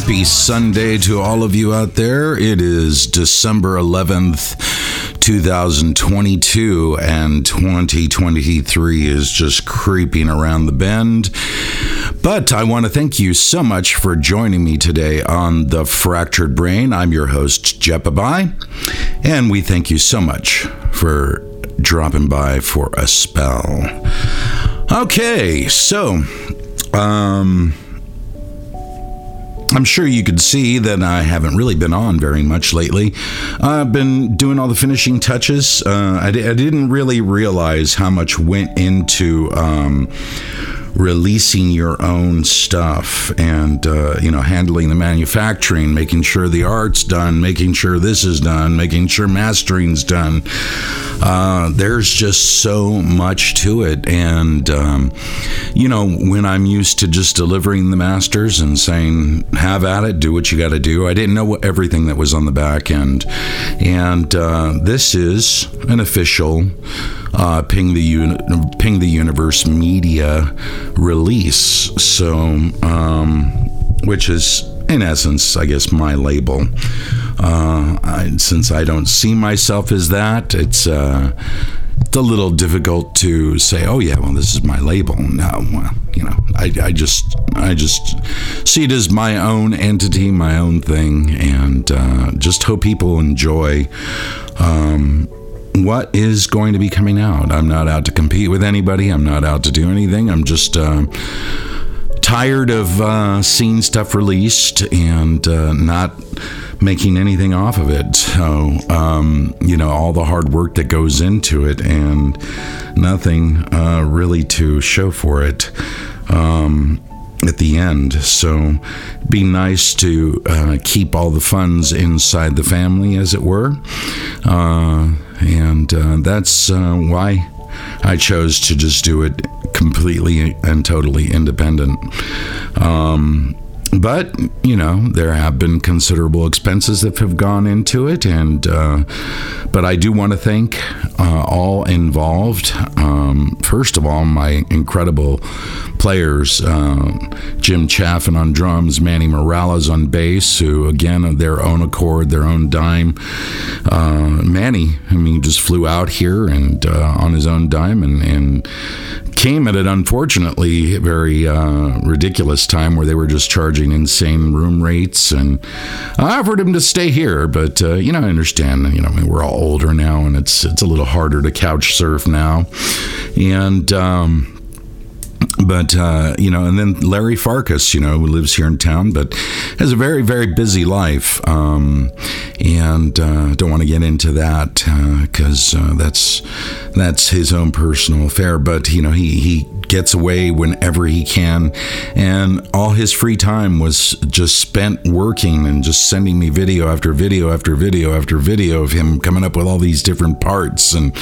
happy Sunday to all of you out there. It is December 11th, 2022, and 2023 is just creeping around the bend. But I want to thank you so much for joining me today on The Fractured Brain. I'm your host, Jepabai, and we thank you so much for dropping by for a spell. Okay, so um, I'm sure you could see that I haven't really been on very much lately. I've been doing all the finishing touches. Uh, I, I, didn't really realize how much went into. Um, releasing your own stuff and uh, you know handling the manufacturing making sure the art's done making sure this is done making sure mastering's done. Uh, there's just so much to it. And um, you know when i'm used to just delivering the masters and saying have at it do what you got to do i didn't know everything that was on the back end. And uh, this is an official uh, Ping the Uni- Ping the Universe Media release. So, um, which is in essence, I guess, my label. Uh, I, since I don't see myself as that, it's. Uh, it's a little difficult to say, oh yeah, well this is my label. No, well, you know, I, I just I just see it as my own entity, my own thing, and uh, just hope people enjoy um, what is going to be coming out. I'm not out to compete with anybody. I'm not out to do anything. I'm just uh, tired of uh, seeing stuff released and uh, not making anything off of it. So, um, you know, all the hard work that goes into it and nothing uh, really to show for it. Um, at the end. So, be nice to uh, keep all the funds inside the family, as it were. Uh, and uh, that's uh, why I chose to just do it completely and totally independent. Um, but you know there have been considerable expenses that have gone into it and uh, but i do want to thank uh, all involved. Um, first of all my incredible players uh, jim chaffin on drums manny morales on bass who again of their own accord their own dime. Uh, manny i mean just flew out here and uh, on his own dime and, and came at an unfortunately very uh, ridiculous time where they were just charging insane room rates, and I offered him to stay here, but uh, you know I understand. You know I mean, we're all older now, and it's it's a little harder to couch surf now, and. Um, but uh, you know, and then Larry Farkas, you know, who lives here in town, but has a very, very busy life, um, and uh, don't want to get into that because uh, uh, that's that's his own personal affair. But you know, he he gets away whenever he can. And all his free time was just spent working and just sending me video after video after video after video of him coming up with all these different parts. And,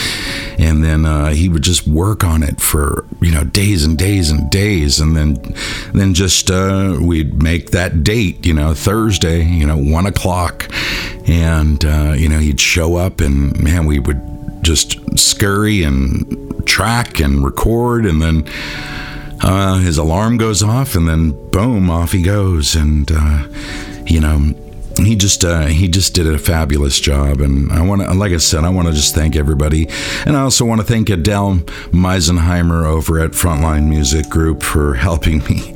and then uh, he would just work on it for, you know, days and days and days. And then, then just uh, we'd make that date, you know, Thursday, you know, one o'clock. And, uh, you know, he'd show up and man, we would just scurry and track and record, and then uh, his alarm goes off, and then boom, off he goes, and uh, you know he just uh, he just did a fabulous job, and I want to, like I said, I want to just thank everybody, and I also want to thank Adele Meisenheimer over at Frontline Music Group for helping me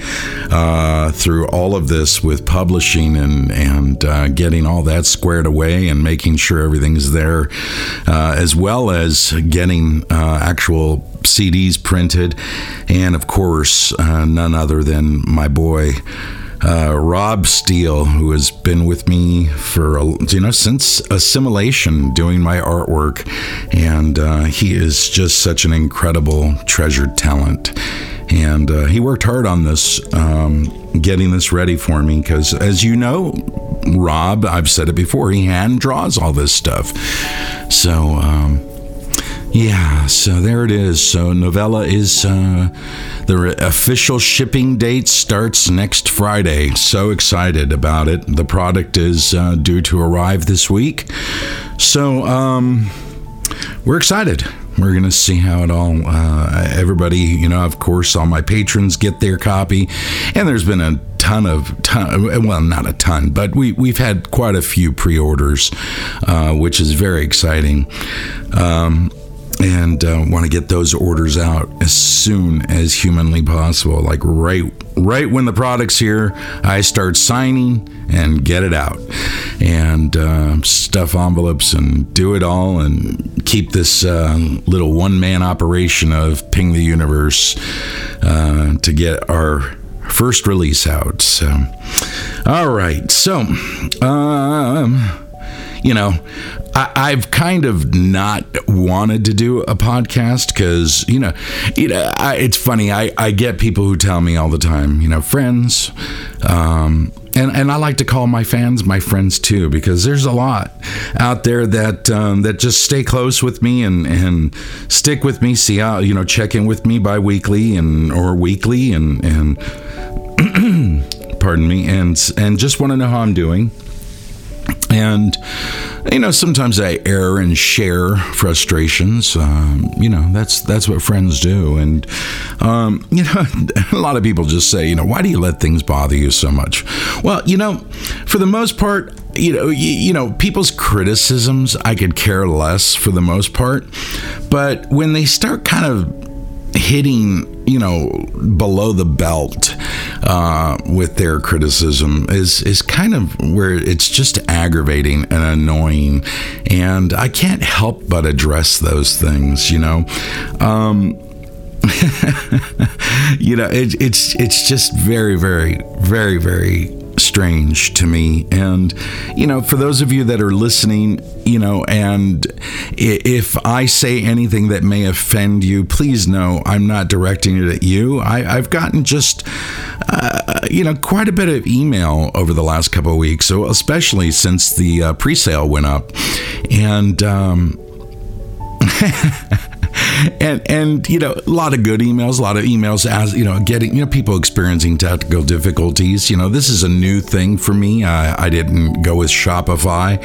uh, through all of this with publishing and and uh, getting all that squared away and making sure everything's there, uh, as well as getting uh, actual CDs printed, and of course, uh, none other than my boy uh, Rob Steele, who has been with me for you know since assimilation, doing my artwork, and uh, he is just such an incredible treasured talent. And uh, he worked hard on this, um, getting this ready for me, because as you know, Rob, I've said it before, he hand draws all this stuff. So. Um, yeah, so there it is. So Novella is uh, the official shipping date starts next Friday. So excited about it. The product is uh, due to arrive this week. So um, we're excited. we're gonna see how it all. Uh, everybody, you know, of course, all my patrons get their copy, and there's been a ton of ton well not a ton but we we've had quite a few pre-orders uh, which is very exciting um, and uh, want to get those orders out as soon as humanly possible like right right when the product's here i start signing and get it out. And uh, stuff envelopes and do it all and keep this uh, little one-man operation of ping the universe uh, to get our first release out so. All right so um you know, I, have kind of not wanted to do a podcast because you know, you know, I, it's funny. I, I get people who tell me all the time, you know, friends, um, and and I like to call my fans my friends too because there's a lot out there that um, that just stay close with me and and stick with me. See how you know, check in with me bi-weekly and or weekly and and pardon me and and just want to know how I'm doing and you know sometimes i err and share frustrations. Um, you know that's that's what friends do. And um, you know a lot of people just say you know why do you let things bother you so much? Well you know for the most part you know you, you know people's criticisms i could care less for the most part. But when they start kind of hitting you know below the belt uh, with their criticism is is kind of where it's just aggravating and annoying, and I can't help but address those things. You know. Um, you know, it, it's it's just very, very, very, very strange to me. And, you know, for those of you that are listening, you know, and if I say anything that may offend you, please know I'm not directing it at you. I, have gotten just, uh, you know, quite a bit of email over the last couple of weeks, so especially since the uh, pre sale went up. And, um, and and you know a lot of good emails, a lot of emails as you know getting you know people experiencing technical difficulties. You know this is a new thing for me. I, I didn't go with Shopify.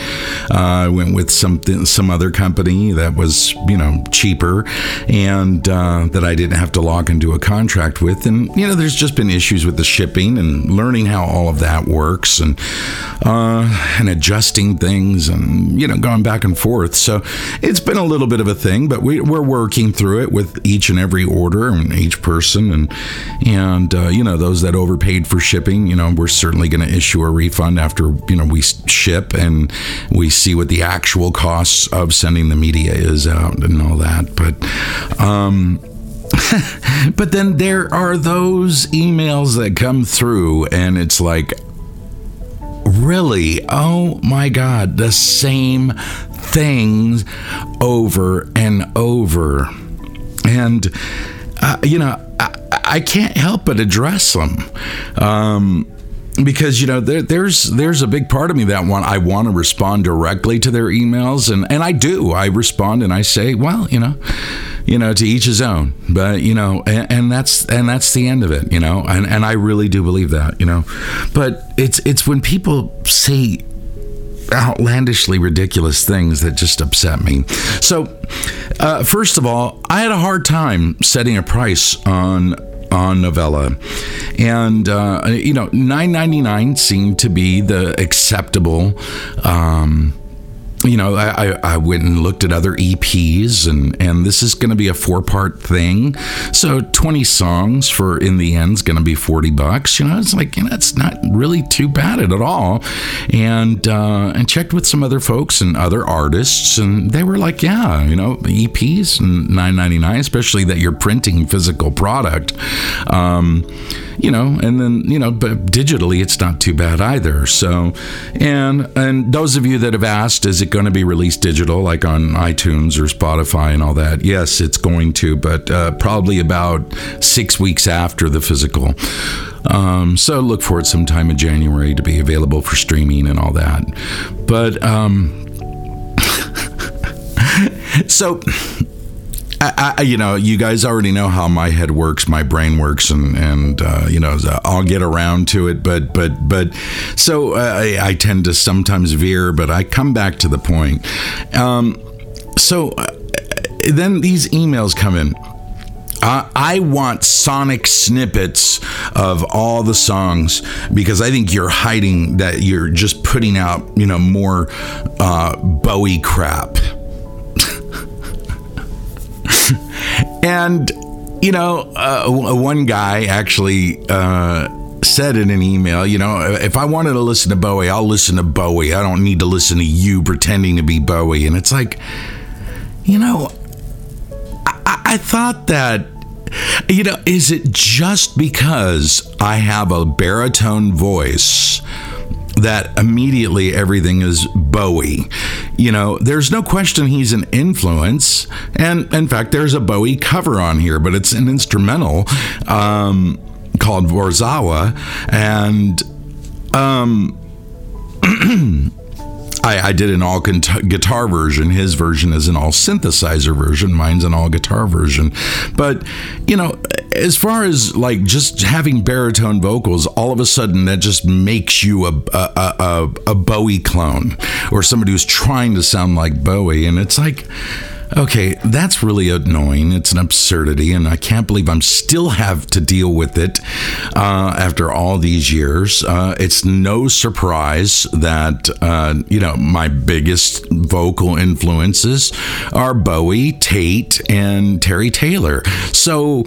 Uh, I went with something some other company that was you know cheaper and uh, that I didn't have to log into a contract with. And you know there's just been issues with the shipping and learning how all of that works and uh, and adjusting things and you know going back and forth. So it's been a little bit of a thing, but we, we're working through it with each and every order and each person, and and uh, you know those that overpaid for shipping, you know, we're certainly going to issue a refund after you know we ship and we see what the actual costs of sending the media is out and all that, but. Um, but then there are those emails that come through, and it's like, really? Oh my God, the same things over and over. And, uh, you know, I, I, can't help but address them. Um, because you know there, there's there's a big part of me that want I want to respond directly to their emails and and I do I respond and I say well you know you know to each his own but you know and, and that's and that's the end of it you know and and I really do believe that you know but it's it's when people say outlandishly ridiculous things that just upset me. So, uh, first of all, I had a hard time setting a price on on novella and uh, you know 9.99 seemed to be the acceptable um, you know, I, I went and looked at other EPs, and, and this is going to be a four part thing. So 20 songs for In the End is going to be 40 bucks. You know, it's like, you know, it's not really too bad at all. And, uh, and checked with some other folks and other artists, and they were like, yeah, you know, EPs, 9.99, especially that you're printing physical product. Um, you know, and then, you know, but digitally it's not too bad either. So, and, and those of you that have asked, is it going to be released digital like on iTunes or Spotify and all that? Yes, it's going to, but uh, probably about six weeks after the physical. Um, so look for it sometime in January to be available for streaming and all that. But, um, so I, I, you know, you guys already know how my head works, my brain works, and and uh, you know, I'll get around to it. But but but, so uh, I, I, tend to sometimes veer, but I come back to the point. Um, so. Uh, then these emails come in. Uh, I want sonic snippets of all the songs because I think you're hiding that you're just putting out, you know, more uh, Bowie crap. and, you know, uh, one guy actually uh, said in an email, you know, if I wanted to listen to Bowie, I'll listen to Bowie. I don't need to listen to you pretending to be Bowie. And it's like, you know, I, I thought that you know, is it just because I have a baritone voice that immediately everything is Bowie? You know, there's no question he's an influence. And in fact, there's a Bowie cover on here, but it's an instrumental um, called Warszawa. And. Um, I, I did an all guitar version. His version is an all synthesizer version. Mine's an all guitar version. But, you know, as far as like just having baritone vocals, all of a sudden that just makes you a, a, a, a Bowie clone or somebody who's trying to sound like Bowie. And it's like, Okay, that's really annoying. It's an absurdity, and I can't believe I'm still have to deal with it uh, after all these years. Uh, it's no surprise that uh, you know my biggest vocal influences are Bowie, Tate, and Terry Taylor. So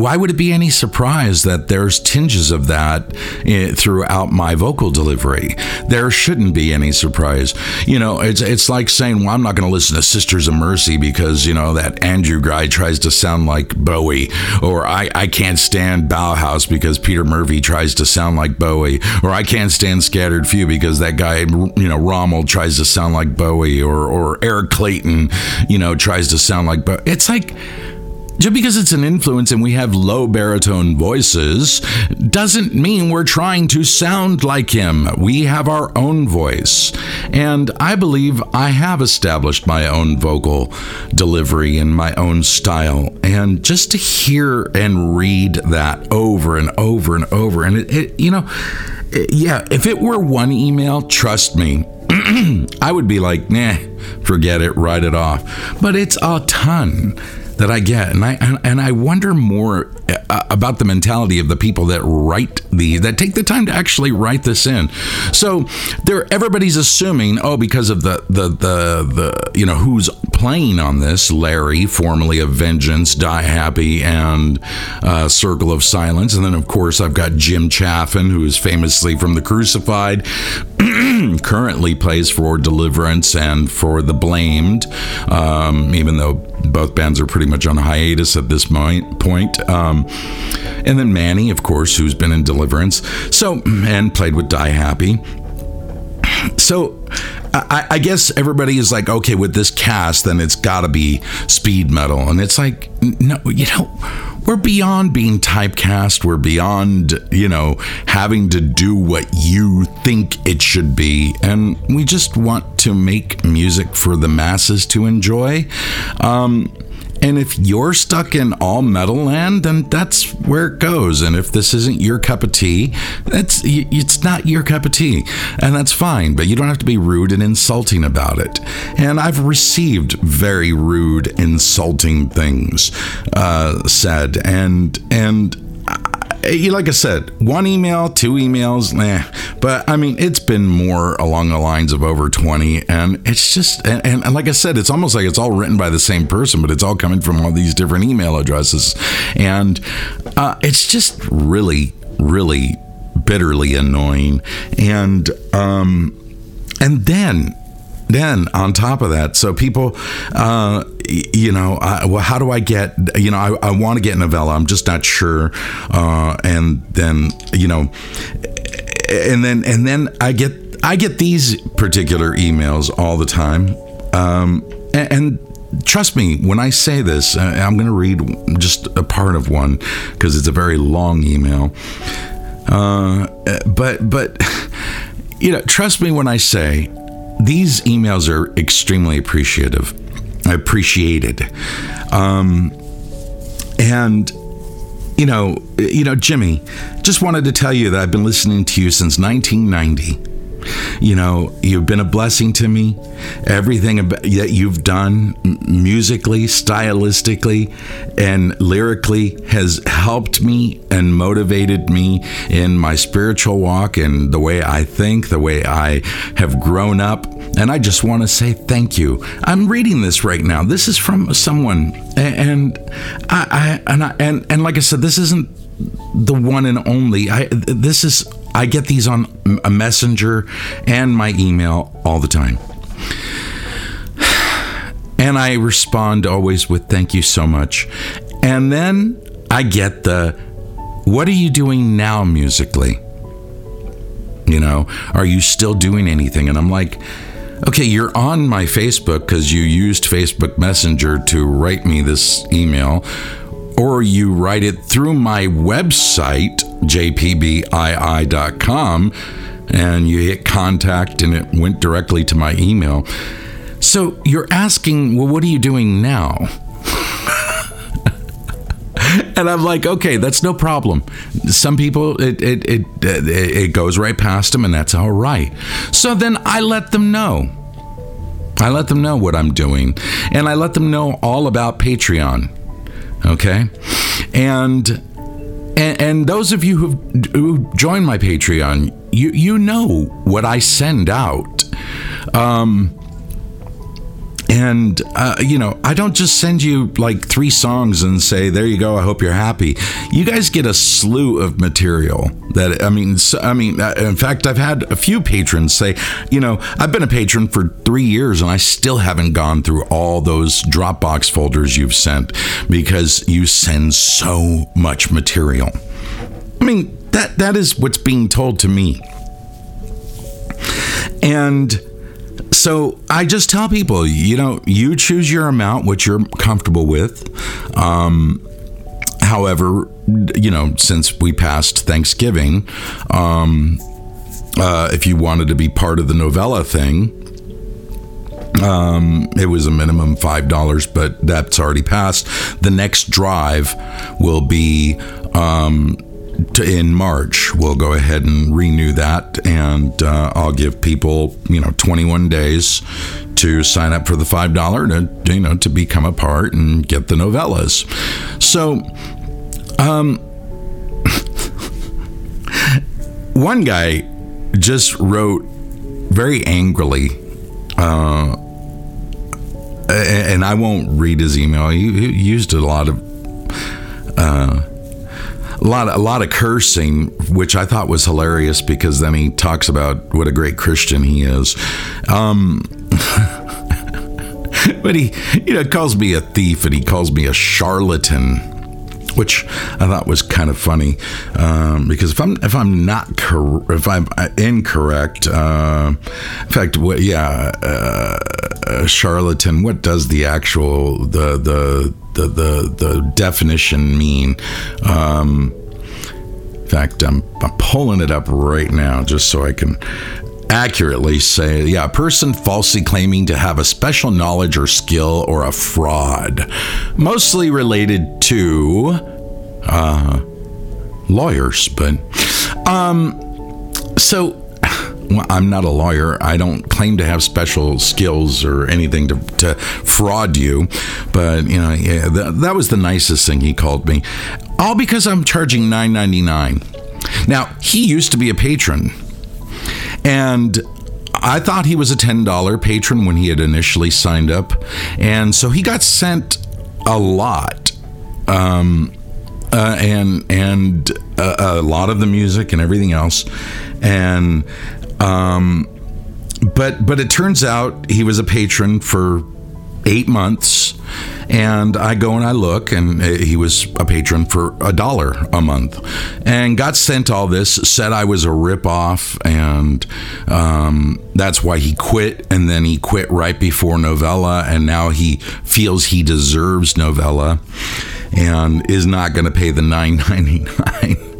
why would it be any surprise that there's tinges of that eh, throughout my vocal delivery? There shouldn't be any surprise. You know, it's it's like saying, "Well, I'm not going to listen to Sisters of Mercy because you know that Andrew guy tries to sound like Bowie," or "I I can't stand Bauhaus because Peter Murphy tries to sound like Bowie," or "I can't stand Scattered Few because that guy you know Rommel tries to sound like Bowie," or or Eric Clayton you know tries to sound like Bowie. It's like just because it's an influence and we have low baritone voices doesn't mean we're trying to sound like him. We have our own voice. And I believe I have established my own vocal delivery and my own style. And just to hear and read that over and over and over, and it, it you know, it, yeah, if it were one email, trust me, I would be like, nah, forget it, write it off. But it's a ton that I get, and I and I wonder more uh, about the mentality of the people that write these, that take the time to actually write this in. So there, everybody's assuming, oh, because of the the the the you know who's playing on this, Larry, formerly of Vengeance, Die Happy, and uh, Circle of Silence, and then of course I've got Jim Chaffin, who is famously from The Crucified, currently plays for Deliverance and for The Blamed, um, even though both bands are pretty much on hiatus at this point. Um, and then Manny, of course, who's been in Deliverance, so and played with Die Happy. So I, I, guess everybody is like, okay, with this cast, then it's got to be speed metal, and it's like, no, you know, we're beyond being typecast. We're beyond, you know, having to do what you think it should be. And we just want to make music for the masses to enjoy. Um, and if you're stuck in all metal land, then that's where it goes. And if this isn't your cup of tea, it's it's not your cup of tea, and that's fine. But you don't have to be rude and insulting about it. And I've received very rude, insulting things uh, said, and and like I said, one email, two emails, nah. But I mean, it's been more along the lines of over 20. And it's just, and, and, like I said, it's almost like it's all written by the same person, but it's all coming from all these different email addresses. And uh, it's just really, really bitterly annoying. And, um, and then then on top of that so people uh, you know I, well how do i get you know i, I want to get novella i'm just not sure uh, and then you know and then and then i get i get these particular emails all the time um, and, and trust me when I say this, uh, I'm going to read just a part of one because it's a very long email. Uh, but but you know, trust me when I say these emails are extremely appreciative, appreciated, um, and you know, you know, Jimmy, just wanted to tell you that I've been listening to you since 1990. You know, you've been a blessing to me. Everything that you've done musically, stylistically, and lyrically has helped me and motivated me in my spiritual walk and the way I think, the way I have grown up. And I just want to say thank you. I'm reading this right now. This is from someone, and I, I and I, and and like I said, this isn't the one and only. I this is I get these on a messenger and my email all the time. And I respond always with thank you so much. And then I get the what are you doing now musically? You know, are you still doing anything? And I'm like, okay, you're on my Facebook because you used Facebook Messenger to write me this email or you write it through my website, jpbii.com, and you hit contact and it went directly to my email. So you're asking, well, what are you doing now? and I'm like, okay, that's no problem. Some people, it, it, it, it goes right past them, and that's all right. So then I let them know. I let them know what I'm doing, and I let them know all about Patreon. Okay, and and, and those of you who've, who joined my Patreon, you you know what I send out. Um, and uh, you know i don't just send you like three songs and say there you go i hope you're happy. You guys get a slew of material that i mean so, i mean uh, in fact i've had a few patrons say you know i've been a patron for three years and i still haven't gone through all those dropbox folders you've sent because you send so much material. I mean that that is what's being told to me. And so I just tell people, you know, you choose your amount, which you're comfortable with. Um, however, you know, since we passed Thanksgiving, um, uh, if you wanted to be part of the novella thing, um, it was a minimum five dollars, but that's already passed. The next drive will be um, in March. We'll go ahead and renew that, and uh, I'll give people, you know, 21 days to sign up for the five dollar to you know to become a part and get the novellas. So, um, one guy just wrote very angrily. Uh, and I won't read his email. He, used a lot of uh, a lot, a lot of cursing, which I thought was hilarious because then he talks about what a great Christian he is. Um, but he, you know, calls me a thief and he calls me a charlatan which I thought was kind of funny um, because if I'm if I'm not cor- if I'm incorrect, uh, in fact, what, yeah, uh, charlatan. What does the actual the the the the, the definition mean? Um, in fact, I'm, I'm pulling it up right now just so I can accurately say, yeah, a person falsely claiming to have a special knowledge or skill or a fraud, mostly related to uh, lawyers. But um, so well, I'm not a lawyer. I don't claim to have special skills or anything to, to fraud you. But you know, yeah, that, that was the nicest thing he called me, all because I'm charging $9.99. Now he used to be a patron and I thought he was a $10 patron when he had initially signed up. And so he got sent a lot. Um, uh, and and a, a, lot of the music and everything else, and um, but but it turns out he was a patron for eight months, and I go and I look, and he was a patron for a dollar a month, and got sent all this. Said I was a ripoff, and um, that's why he quit. And then he quit right before Novella, and now he feels he deserves Novella, and is not going to pay the nine ninety nine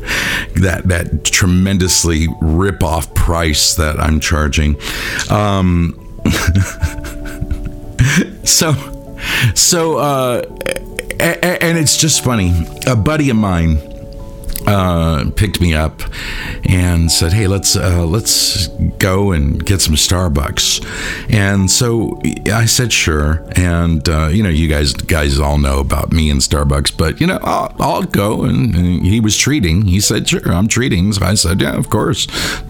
that that tremendously rip off price that I'm charging. Um, so, so, uh, and it's just funny. A buddy of mine uh, picked me up and said, "Hey, let's uh, let's go and get some Starbucks." And so I said, "Sure." And uh, you know, you guys guys all know about me and Starbucks, but you know, I'll, I'll go. And, and, he was treating. He said, "Sure, I'm treating." So I said, "Yeah, of course,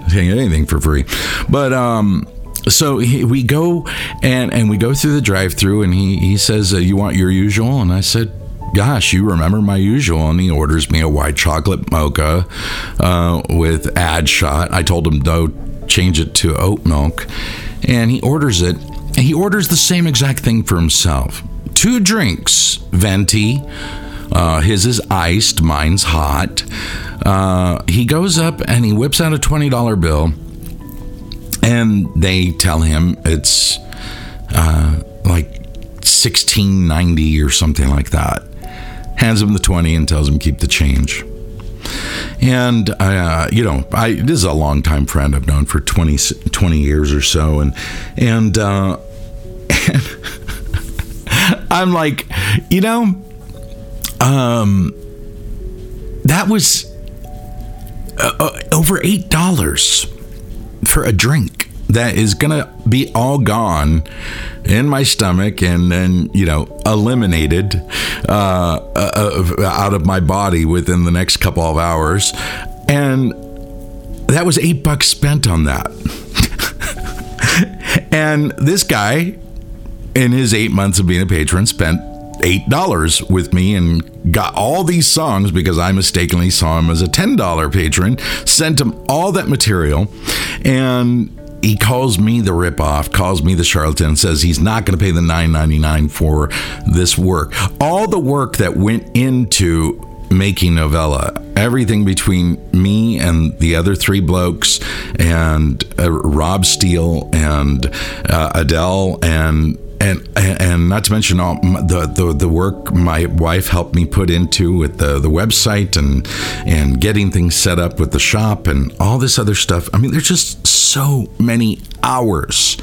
Take anything for free." But um, so he, we go and and we go through the drive-through, and he he says, uh, "You want your usual?" And I said gosh, you remember my usual. And he orders me a white chocolate mocha uh, with ad shot. I told him, no, change it to oat milk. And he orders it. He orders the same exact thing for himself two drinks, venti. Uh, his is iced, mine's hot. Uh, he goes up and he whips out a $20 bill, and they tell him it's uh, like 1690 or something like that hands him the 20 and tells him keep the change. And, uh, you know, I, this is a longtime friend I've known for 20, 20 years or so. And, and, uh, and I'm like, you know, um, that was uh, uh over $8 for a drink that is going to be all gone in my stomach and then, you know, eliminated uh, uh, out of my body within the next couple of hours. And that was eight bucks spent on that. and this guy, in his eight months of being a patron, spent eight dollars with me and got all these songs because I mistakenly saw him as a ten dollar patron. Sent him all that material, and he calls me the ripoff, calls me the charlatan, says he's not going to pay the nine ninety nine for this work. All the work that went into making novella everything between me and the other three blokes and uh, rob steele and uh, adele and and and not to mention all the, the the work my wife helped me put into with the the website and and getting things set up with the shop and all this other stuff. I mean, there's just so many hours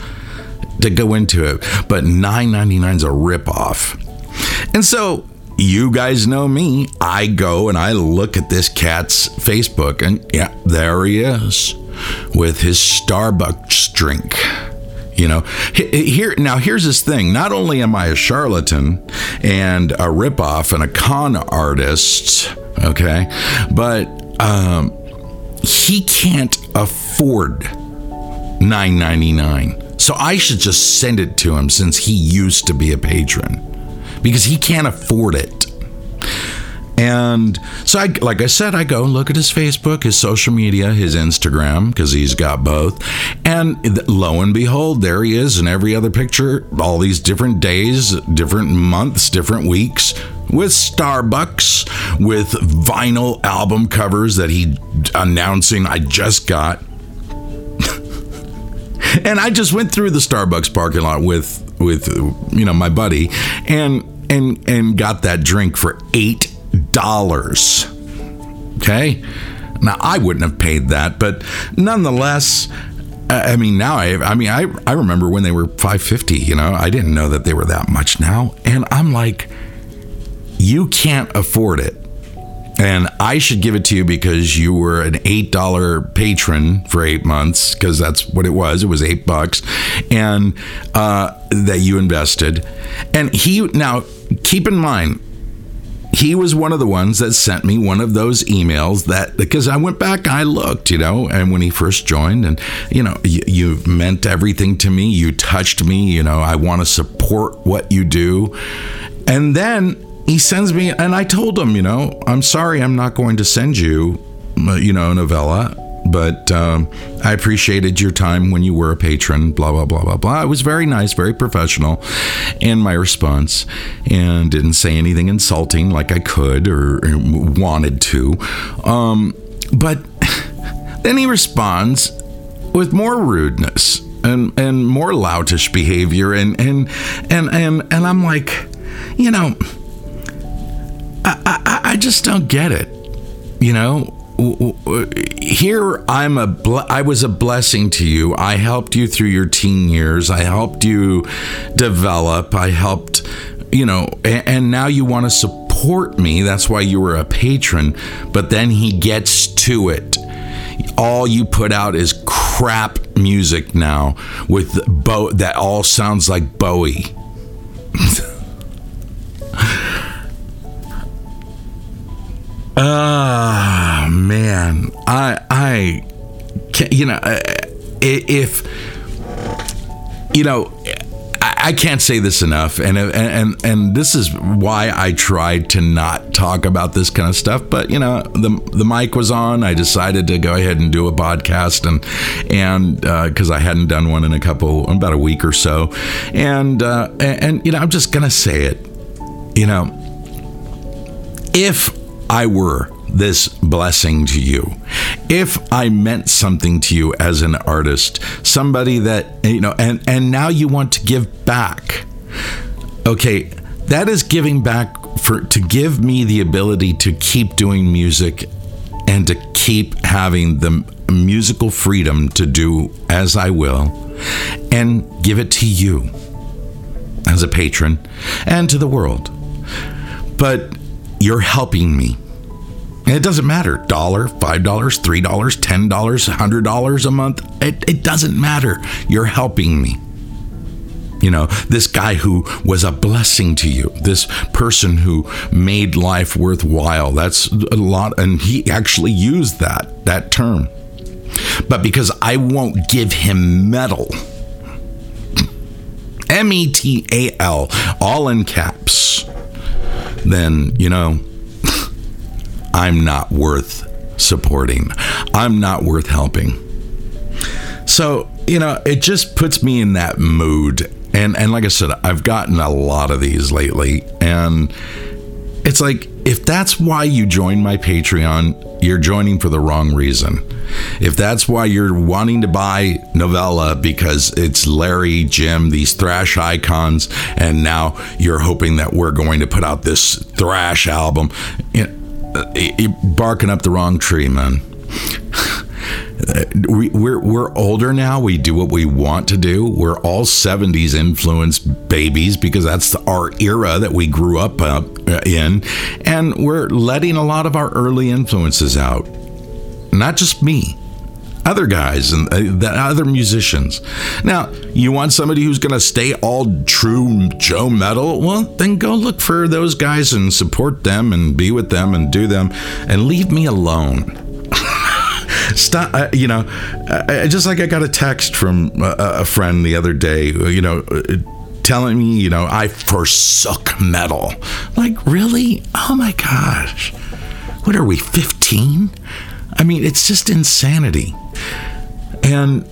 to go into it, but 9.99 is a ripoff. And so you guys know me. I go and I look at this cat's Facebook, and yeah, there he is with his Starbucks drink. You know, here now. Here's this thing. Not only am I a charlatan and a ripoff and a con artist, okay, but um, he can't afford nine ninety nine. So I should just send it to him since he used to be a patron because he can't afford it. And so, I, like I said, I go and look at his Facebook, his social media, his Instagram, because he's got both. And lo and behold, there he is in every other picture, all these different days, different months, different weeks, with Starbucks, with vinyl album covers that he announcing I just got. and I just went through the Starbucks parking lot with with you know my buddy and and and got that drink for eight dollars. Okay? Now I wouldn't have paid that, but nonetheless, I mean now I I mean I I remember when they were 550, you know. I didn't know that they were that much now, and I'm like you can't afford it. And I should give it to you because you were an $8 patron for eight months, because that's what it was. It was eight bucks. And uh, that you invested. And he, now keep in mind, he was one of the ones that sent me one of those emails that because I went back, I looked, you know, and when he first joined, and you know, you, meant everything to me. You touched me, you know. I want to support what you do, and then he sends me, and I told him, you know, I'm sorry, I'm not going to send you, uh, you know, novella but um, I appreciated your time when you were a patron, blah, blah, blah, blah, blah. It was very nice, very professional in my response and didn't say anything insulting like I could or, or wanted to. Um, but then he responds with more rudeness and, and more loutish behavior. And, and, and, and, and I'm like, you know, I, I, I just don't get it. You know, here I'm a I was a blessing to you. I helped you through your teen years. I helped you develop. I helped, you know, and, and now you want to support me. That's why you were a patron. But then he gets to it. All you put out is crap music now with Bo that all sounds like Bowie. Ah, man. I I can you know uh, if you know I can't say this enough, and and and this is why I tried to not talk about this kind of stuff. But you know, the the mic was on. I decided to go ahead and do a podcast, and and because uh, I hadn't done one in a couple about a week or so, and uh, and, and you know, I'm just gonna say it. You know, if I were this blessing to you. If I meant something to you as an artist, somebody that, you know, and, and now you want to give back. Okay, that is giving back for to give me the ability to keep doing music and to keep having the musical freedom to do as I will and give it to you as a patron and to the world. But you're helping me and it doesn't matter dollar, $5, $3, $10, $100 a month. It, it doesn't matter. You're helping me. You know, this guy who was a blessing to you, this person who made life worthwhile. That's a lot. And he actually used that, that term. But because I won't give him metal, M E T A L, all in caps, then, you know, I'm not worth supporting. I'm not worth helping. So, you know, it just puts me in that mood. And and like I said, I've gotten a lot of these lately and it's like if that's why you join my Patreon, you're joining for the wrong reason. If that's why you're wanting to buy Novella because it's Larry, Jim, these thrash icons, and now you're hoping that we're going to put out this thrash album, you know, barking up the wrong tree, man. we, we're we're older now. We do what we want to do. We're all '70s influenced babies because that's our era that we grew up uh, in, and we're letting a lot of our early influences out. Not just me other guys and uh, the other musicians. Now, you want somebody who's going to stay all true Joe metal? Well, then go look for those guys and support them and be with them and do them and leave me alone. Stop, uh, you know, uh, just like I got a text from a, a friend the other day, you know, uh, telling me, you know, I forsook metal. Like, really? Oh my gosh. What are we, 15? I mean, it's just insanity. And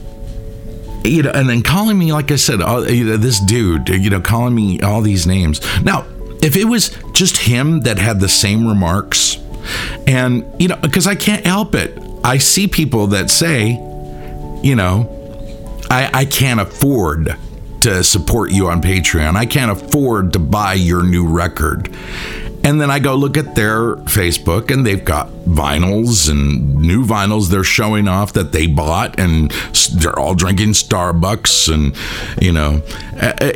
you know, and then calling me, like I said, you know, this dude, you know, calling me all these names. Now, if it was just him that had the same remarks, and you know, because I can't help it, I see people that say, you know, I, I can't afford to support you on Patreon. I can't afford to buy your new record. And then I go look at their Facebook and they've got vinyls and new vinyls they're showing off that they bought and they're all drinking Starbucks and you know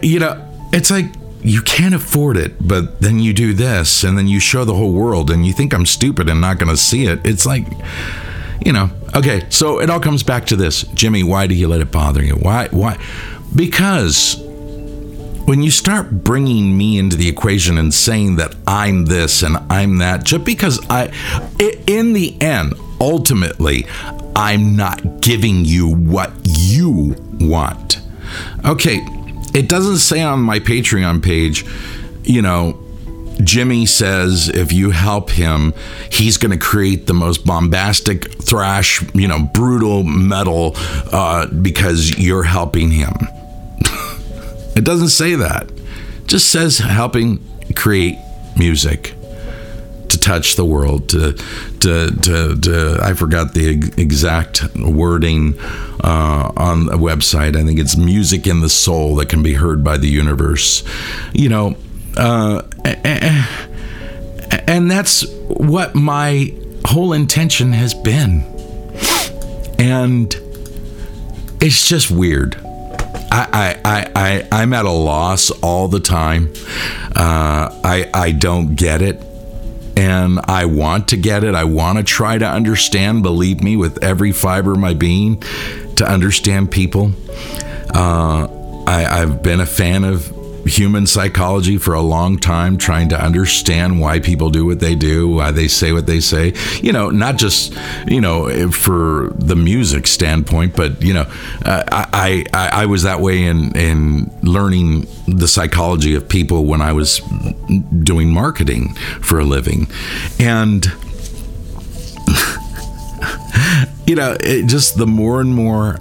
you know it's like you can't afford it but then you do this and then you show the whole world and you think I'm stupid and not going to see it. It's like you know, okay, so it all comes back to this. Jimmy, why do you let it bother you? Why why because when you start bringing me into the equation and saying that I'm this and I'm that, just because I, in the end, ultimately, I'm not giving you what you want. Okay, it doesn't say on my Patreon page, you know, Jimmy says if you help him, he's going to create the most bombastic thrash, you know, brutal metal uh, because you're helping him. It doesn't say that. It just says helping create music to touch the world to to to, to I forgot the exact wording uh, on the website. I think it's music in the soul that can be heard by the universe. You know, uh, and that's what my whole intention has been. And it's just weird. I, I, I, I'm at a loss all the time. Uh, I, I don't get it. and I want to get it. I want to try to understand, believe me, with every fiber of my being, to understand people. Uh, I, I've been a fan of human psychology for a long time, trying to understand why people do what they do, why they say what they say. You know, not just you know for the music standpoint, but you know, uh, I, I I was that way in in learning the psychology of people when I was doing marketing for a living, and. you know, it just the more and more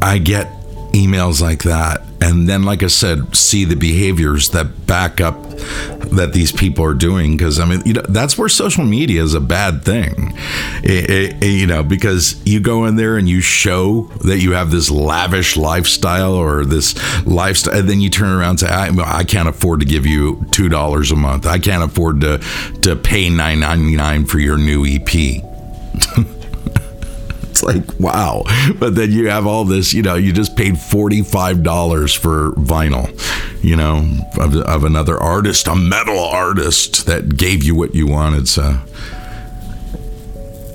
I get emails like that and then like i said see the behaviors that back up that these people are doing. Because i mean you know that's where social media is a bad thing. It, it, you know because you go in there and you show that you have this lavish lifestyle or this lifestyle and then you turn around and say i, I can't afford to give you two dollars a month. I can't afford to to pay 9.99 for your new ep like wow. But then you have all this you know you just paid $45 for vinyl you know of, of another artist a metal artist that gave you what you wanted. So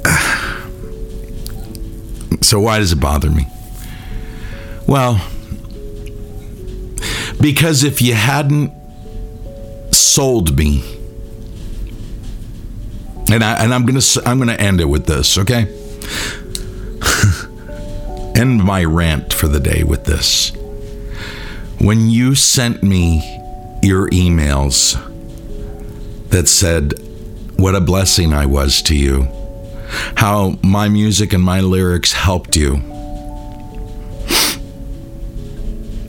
so why does it bother me? Well because if you hadn't sold me and I and I'm gonna I'm gonna end it with this, okay? End my rant for the day with this. When you sent me your emails that said what a blessing I was to you, how my music and my lyrics helped you,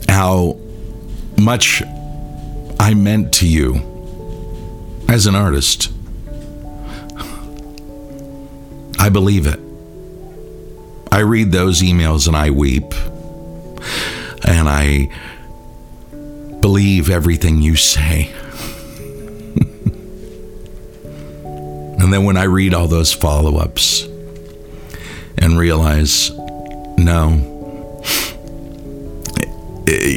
how much I meant to you as an artist. I believe it. I read those emails and I weep. And I believe everything you say. and then when I read all those follow ups and realize, no,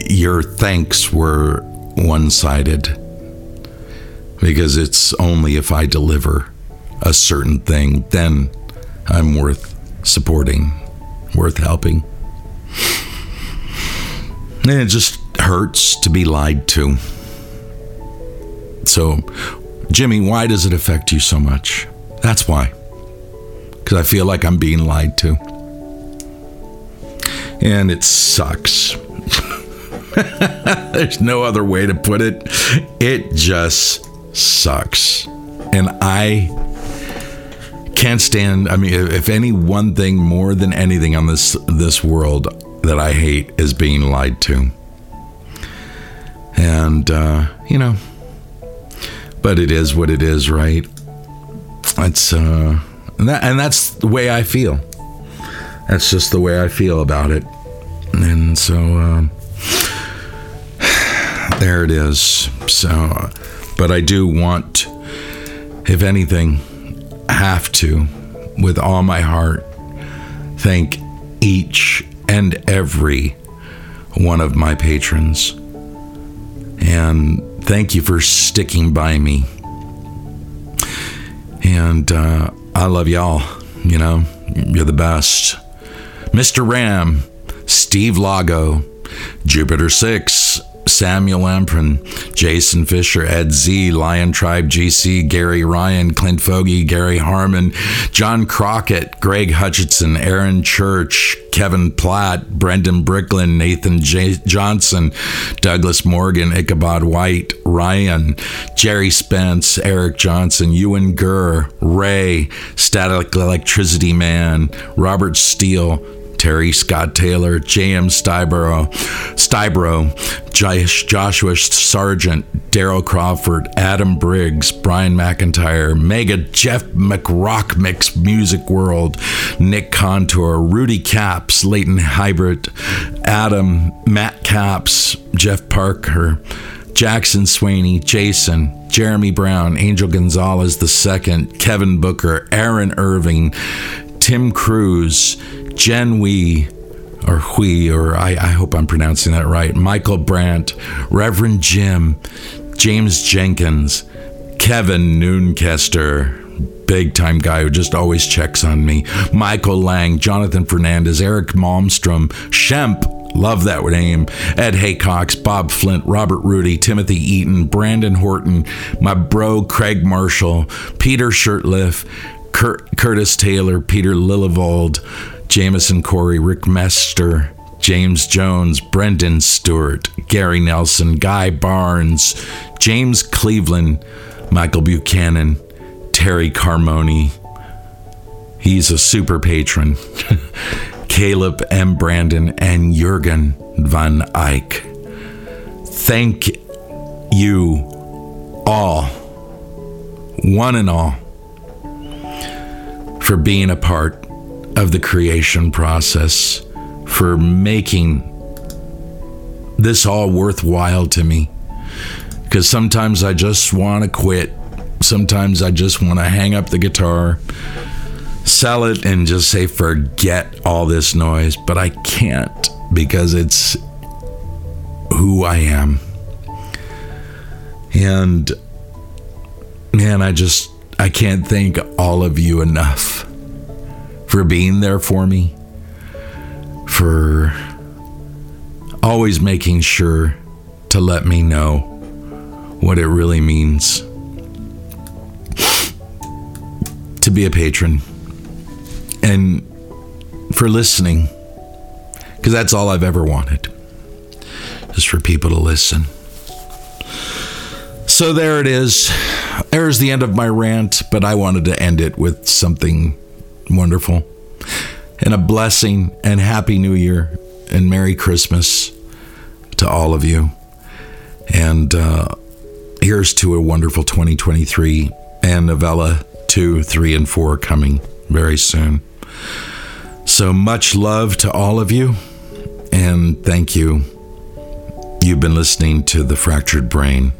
your thanks were one sided because it's only if I deliver a certain thing, then I'm worth supporting worth helping. And it just hurts to be lied to. So, Jimmy, why does it affect you so much? That's why. Because I feel like I'm being lied to. And it sucks. There's no other way to put it. It just sucks. And I can't stand. I mean, if any one thing more than anything on this this world that I hate is being lied to, and uh, you know, but it is what it is, right? It's uh, and, that, and that's the way I feel. That's just the way I feel about it, and so uh, there it is. So, but I do want, if anything have to, with all my heart, thank each and every one of my patrons. And thank you for sticking by me. And uh, I love y'all. You know, you're the best. Mr. Ram, Steve Lago, Jupiter 6, Samuel Lamprin, Jason Fisher, Ed Z, Lion Tribe GC, Gary Ryan, Clint Fogey, Gary Harmon, John Crockett, Greg Hutchinson, Aaron Church, Kevin Platt, Brendan Bricklin, Nathan J- Johnson, Douglas Morgan, Ichabod White, Ryan, Jerry Spence, Eric Johnson, Ewan Gurr, Ray, Static Electricity Man, Robert Steele, Terry Scott Taylor, J.M. Stybro, Josh, Joshua Sargent, Daryl Crawford, Adam Briggs, Brian McIntyre, Mega Jeff McRock Mix Music World, Nick Contour, Rudy Caps, Leighton Hybrid, Adam, Matt Caps, Jeff Parker, Jackson Swaney, Jason, Jeremy Brown, Angel Gonzalez II, Kevin Booker, Aaron Irving, Tim Cruz, Jen Wee, or Hui, or I, I, hope I'm pronouncing that right, Michael Brandt, Reverend Jim, James Jenkins, Kevin Noonkester, big time guy who just always checks on me. Michael Lang, Jonathan Fernandez, Eric Malmstrom, Shemp, love that name. Ed Haycox, Bob Flint, Robert Rudy, Timothy Eaton, Brandon Horton, my bro Craig Marshall, Peter Shirtliff, Kurt, Curtis Taylor, Peter Lillivald, Jameson Corey, Rick Mester, James Jones, Brendan Stewart, Gary Nelson, Guy Barnes, James Cleveland, Michael Buchanan, Terry Carmoni. He's a super patron. Caleb M. Brandon and Jurgen Van Eyck. Thank you all, one and all, for being a part of the creation process, for making this all worthwhile to me. Because sometimes I just want to quit. Sometimes I just want to hang up the guitar, sell it, and just say, forget all this noise. But I can't because it's who I am. And man, I just, I can't thank all of you enough for being there for me, for always making sure to let me know what it really means to be a patron and for listening because that's all I've ever wanted is for people to listen. So there it is. There's the end of my rant, but I wanted to end it with something wonderful. And a blessing and Happy New Year and Merry Christmas to all of you. And uh, here's to a wonderful 2023 and novella 2, 3, and 4 coming very soon. So much love to all of you, and thank you. You've been listening to The Fractured Brain.